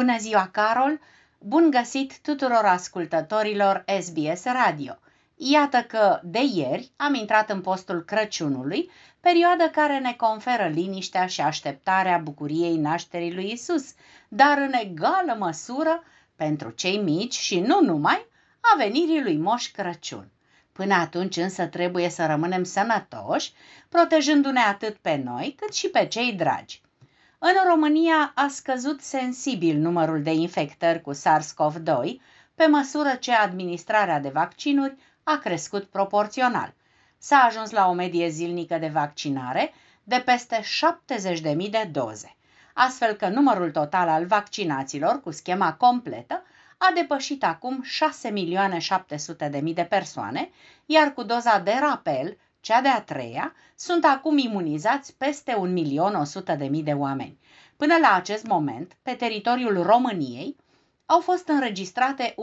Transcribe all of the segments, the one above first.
Bună ziua, Carol! Bun găsit tuturor ascultătorilor SBS Radio! Iată că de ieri am intrat în postul Crăciunului, perioadă care ne conferă liniștea și așteptarea bucuriei nașterii lui Isus, dar în egală măsură, pentru cei mici și nu numai, a venirii lui Moș Crăciun. Până atunci însă trebuie să rămânem sănătoși, protejându-ne atât pe noi cât și pe cei dragi. În România a scăzut sensibil numărul de infectări cu SARS-CoV-2 pe măsură ce administrarea de vaccinuri a crescut proporțional. S-a ajuns la o medie zilnică de vaccinare de peste 70.000 de doze, astfel că numărul total al vaccinaților cu schema completă a depășit acum 6.700.000 de persoane, iar cu doza de rapel cea de-a treia, sunt acum imunizați peste 1.100.000 de oameni. Până la acest moment, pe teritoriul României, au fost înregistrate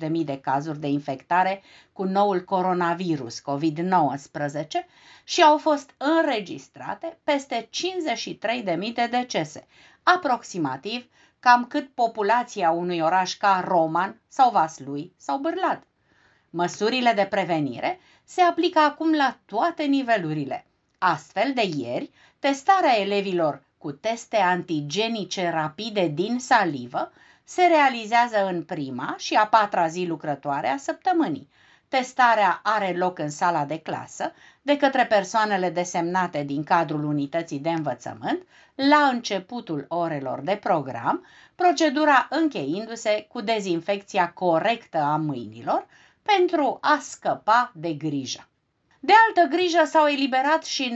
1.750.000 de cazuri de infectare cu noul coronavirus COVID-19 și au fost înregistrate peste 53.000 de decese, aproximativ cam cât populația unui oraș ca Roman sau Vaslui sau Bârlad. Măsurile de prevenire se aplică acum la toate nivelurile. Astfel de ieri, testarea elevilor cu teste antigenice rapide din salivă se realizează în prima și a patra zi lucrătoare a săptămânii. Testarea are loc în sala de clasă de către persoanele desemnate din cadrul unității de învățământ la începutul orelor de program, procedura încheindu-se cu dezinfecția corectă a mâinilor, pentru a scăpa de grijă. De altă grijă s-au eliberat și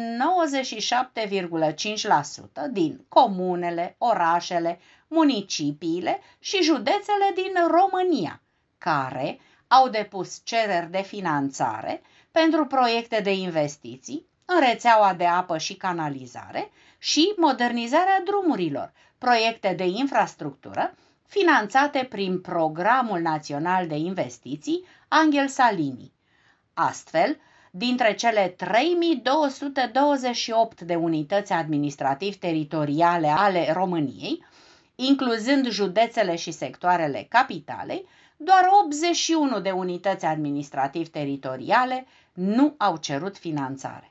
97,5% din comunele, orașele, municipiile și județele din România, care au depus cereri de finanțare pentru proiecte de investiții în rețeaua de apă și canalizare și modernizarea drumurilor, proiecte de infrastructură finanțate prin Programul Național de Investiții Angel Salini. Astfel, dintre cele 3228 de unități administrativ-teritoriale ale României, incluzând județele și sectoarele capitalei, doar 81 de unități administrativ-teritoriale nu au cerut finanțare.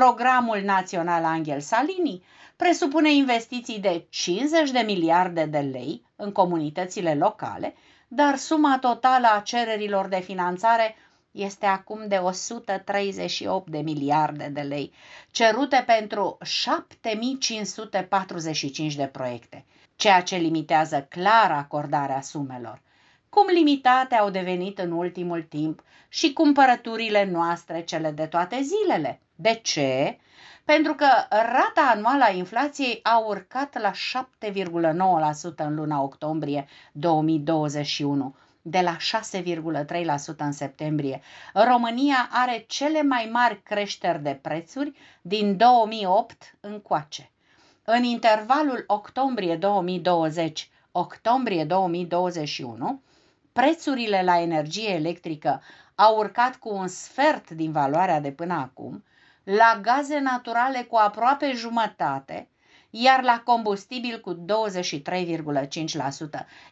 Programul Național Angel Salini presupune investiții de 50 de miliarde de lei în comunitățile locale, dar suma totală a cererilor de finanțare este acum de 138 de miliarde de lei, cerute pentru 7545 de proiecte, ceea ce limitează clar acordarea sumelor. Cum limitate au devenit în ultimul timp și cumpărăturile noastre cele de toate zilele. De ce? pentru că rata anuală a inflației a urcat la 7,9% în luna octombrie 2021, de la 6,3% în septembrie. România are cele mai mari creșteri de prețuri din 2008 încoace. În intervalul octombrie 2020 octombrie 2021, prețurile la energie electrică au urcat cu un sfert din valoarea de până acum, la gaze naturale cu aproape jumătate, iar la combustibil cu 23,5%.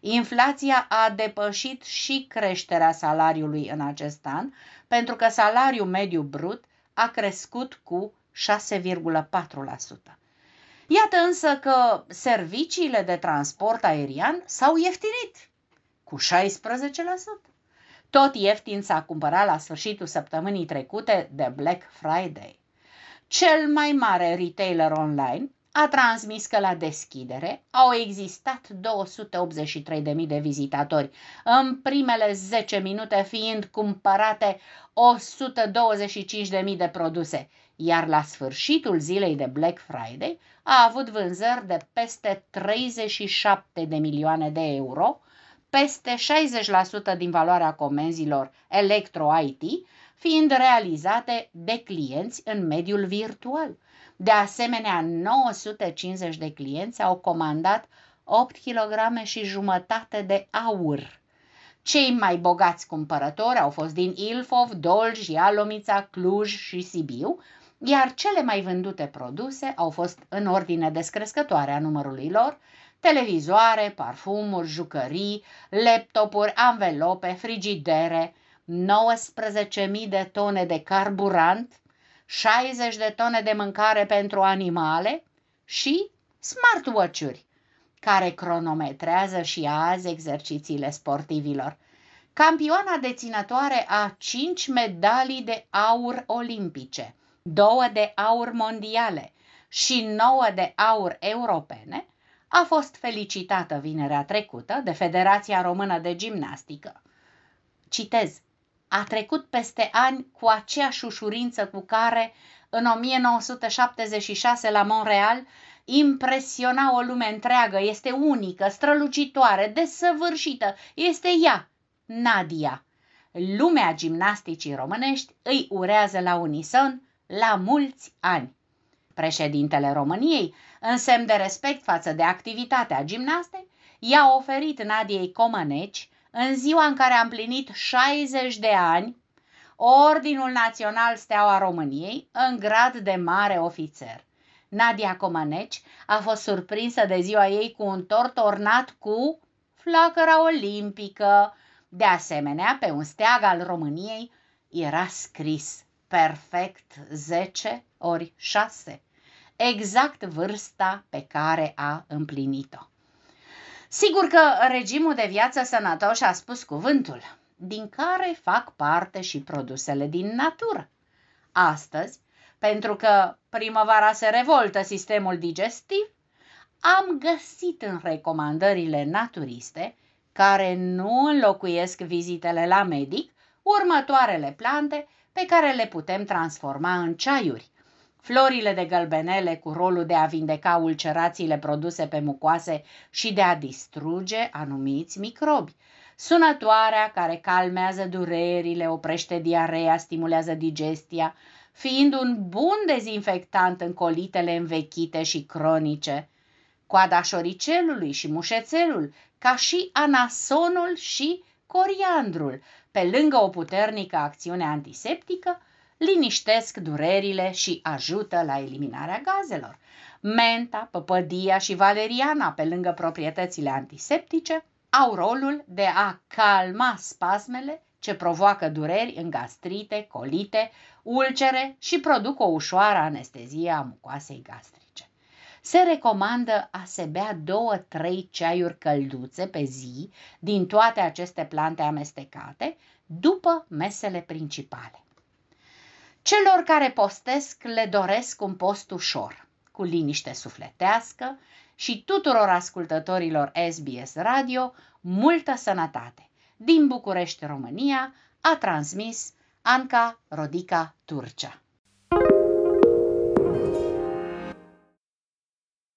Inflația a depășit și creșterea salariului în acest an, pentru că salariul mediu brut a crescut cu 6,4%. Iată însă că serviciile de transport aerian s-au ieftinit cu 16%. Tot ieftin s-a cumpărat la sfârșitul săptămânii trecute de Black Friday cel mai mare retailer online, a transmis că la deschidere au existat 283.000 de vizitatori, în primele 10 minute fiind cumpărate 125.000 de produse, iar la sfârșitul zilei de Black Friday a avut vânzări de peste 37 de milioane de euro, peste 60% din valoarea comenzilor electro-IT, fiind realizate de clienți în mediul virtual. De asemenea, 950 de clienți au comandat 8 kg și jumătate de aur. Cei mai bogați cumpărători au fost din Ilfov, Dolj, Ialomița, Cluj și Sibiu, iar cele mai vândute produse au fost în ordine descrescătoare a numărului lor, televizoare, parfumuri, jucării, laptopuri, anvelope, frigidere, 19.000 de tone de carburant, 60 de tone de mâncare pentru animale și smartwatch-uri, care cronometrează și azi exercițiile sportivilor. Campioana deținătoare a 5 medalii de aur olimpice, 2 de aur mondiale și 9 de aur europene, a fost felicitată vinerea trecută de Federația Română de Gimnastică. Citez, a trecut peste ani cu aceeași ușurință cu care, în 1976 la Montreal, impresiona o lume întreagă, este unică, strălucitoare, desăvârșită, este ea, Nadia. Lumea gimnasticii românești îi urează la unison la mulți ani. Președintele României, în semn de respect față de activitatea gimnastei, i-a oferit Nadiei Comăneci, în ziua în care a împlinit 60 de ani, Ordinul Național Steaua României în grad de mare ofițer. Nadia Comăneci a fost surprinsă de ziua ei cu un tort ornat cu flacăra olimpică. De asemenea, pe un steag al României era scris perfect 10 ori 6, exact vârsta pe care a împlinit-o. Sigur că regimul de viață sănătos a spus cuvântul, din care fac parte și produsele din natură. Astăzi, pentru că primăvara se revoltă sistemul digestiv, am găsit în recomandările naturiste, care nu înlocuiesc vizitele la medic, următoarele plante pe care le putem transforma în ceaiuri. Florile de gălbenele cu rolul de a vindeca ulcerațiile produse pe mucoase și de a distruge anumiți microbi. Sunătoarea care calmează durerile, oprește diareea, stimulează digestia, fiind un bun dezinfectant în colitele învechite și cronice. Coada șoricelului și mușețelul, ca și anasonul și coriandrul, pe lângă o puternică acțiune antiseptică, liniștesc durerile și ajută la eliminarea gazelor. Menta, păpădia și valeriana, pe lângă proprietățile antiseptice, au rolul de a calma spasmele ce provoacă dureri în gastrite, colite, ulcere și produc o ușoară anestezie a mucoasei gastrice. Se recomandă a se bea 2-3 ceaiuri călduțe pe zi din toate aceste plante amestecate după mesele principale. Celor care postesc le doresc un post ușor, cu liniște sufletească și tuturor ascultătorilor SBS Radio multă sănătate. Din București, România, a transmis Anca Rodica Turcea.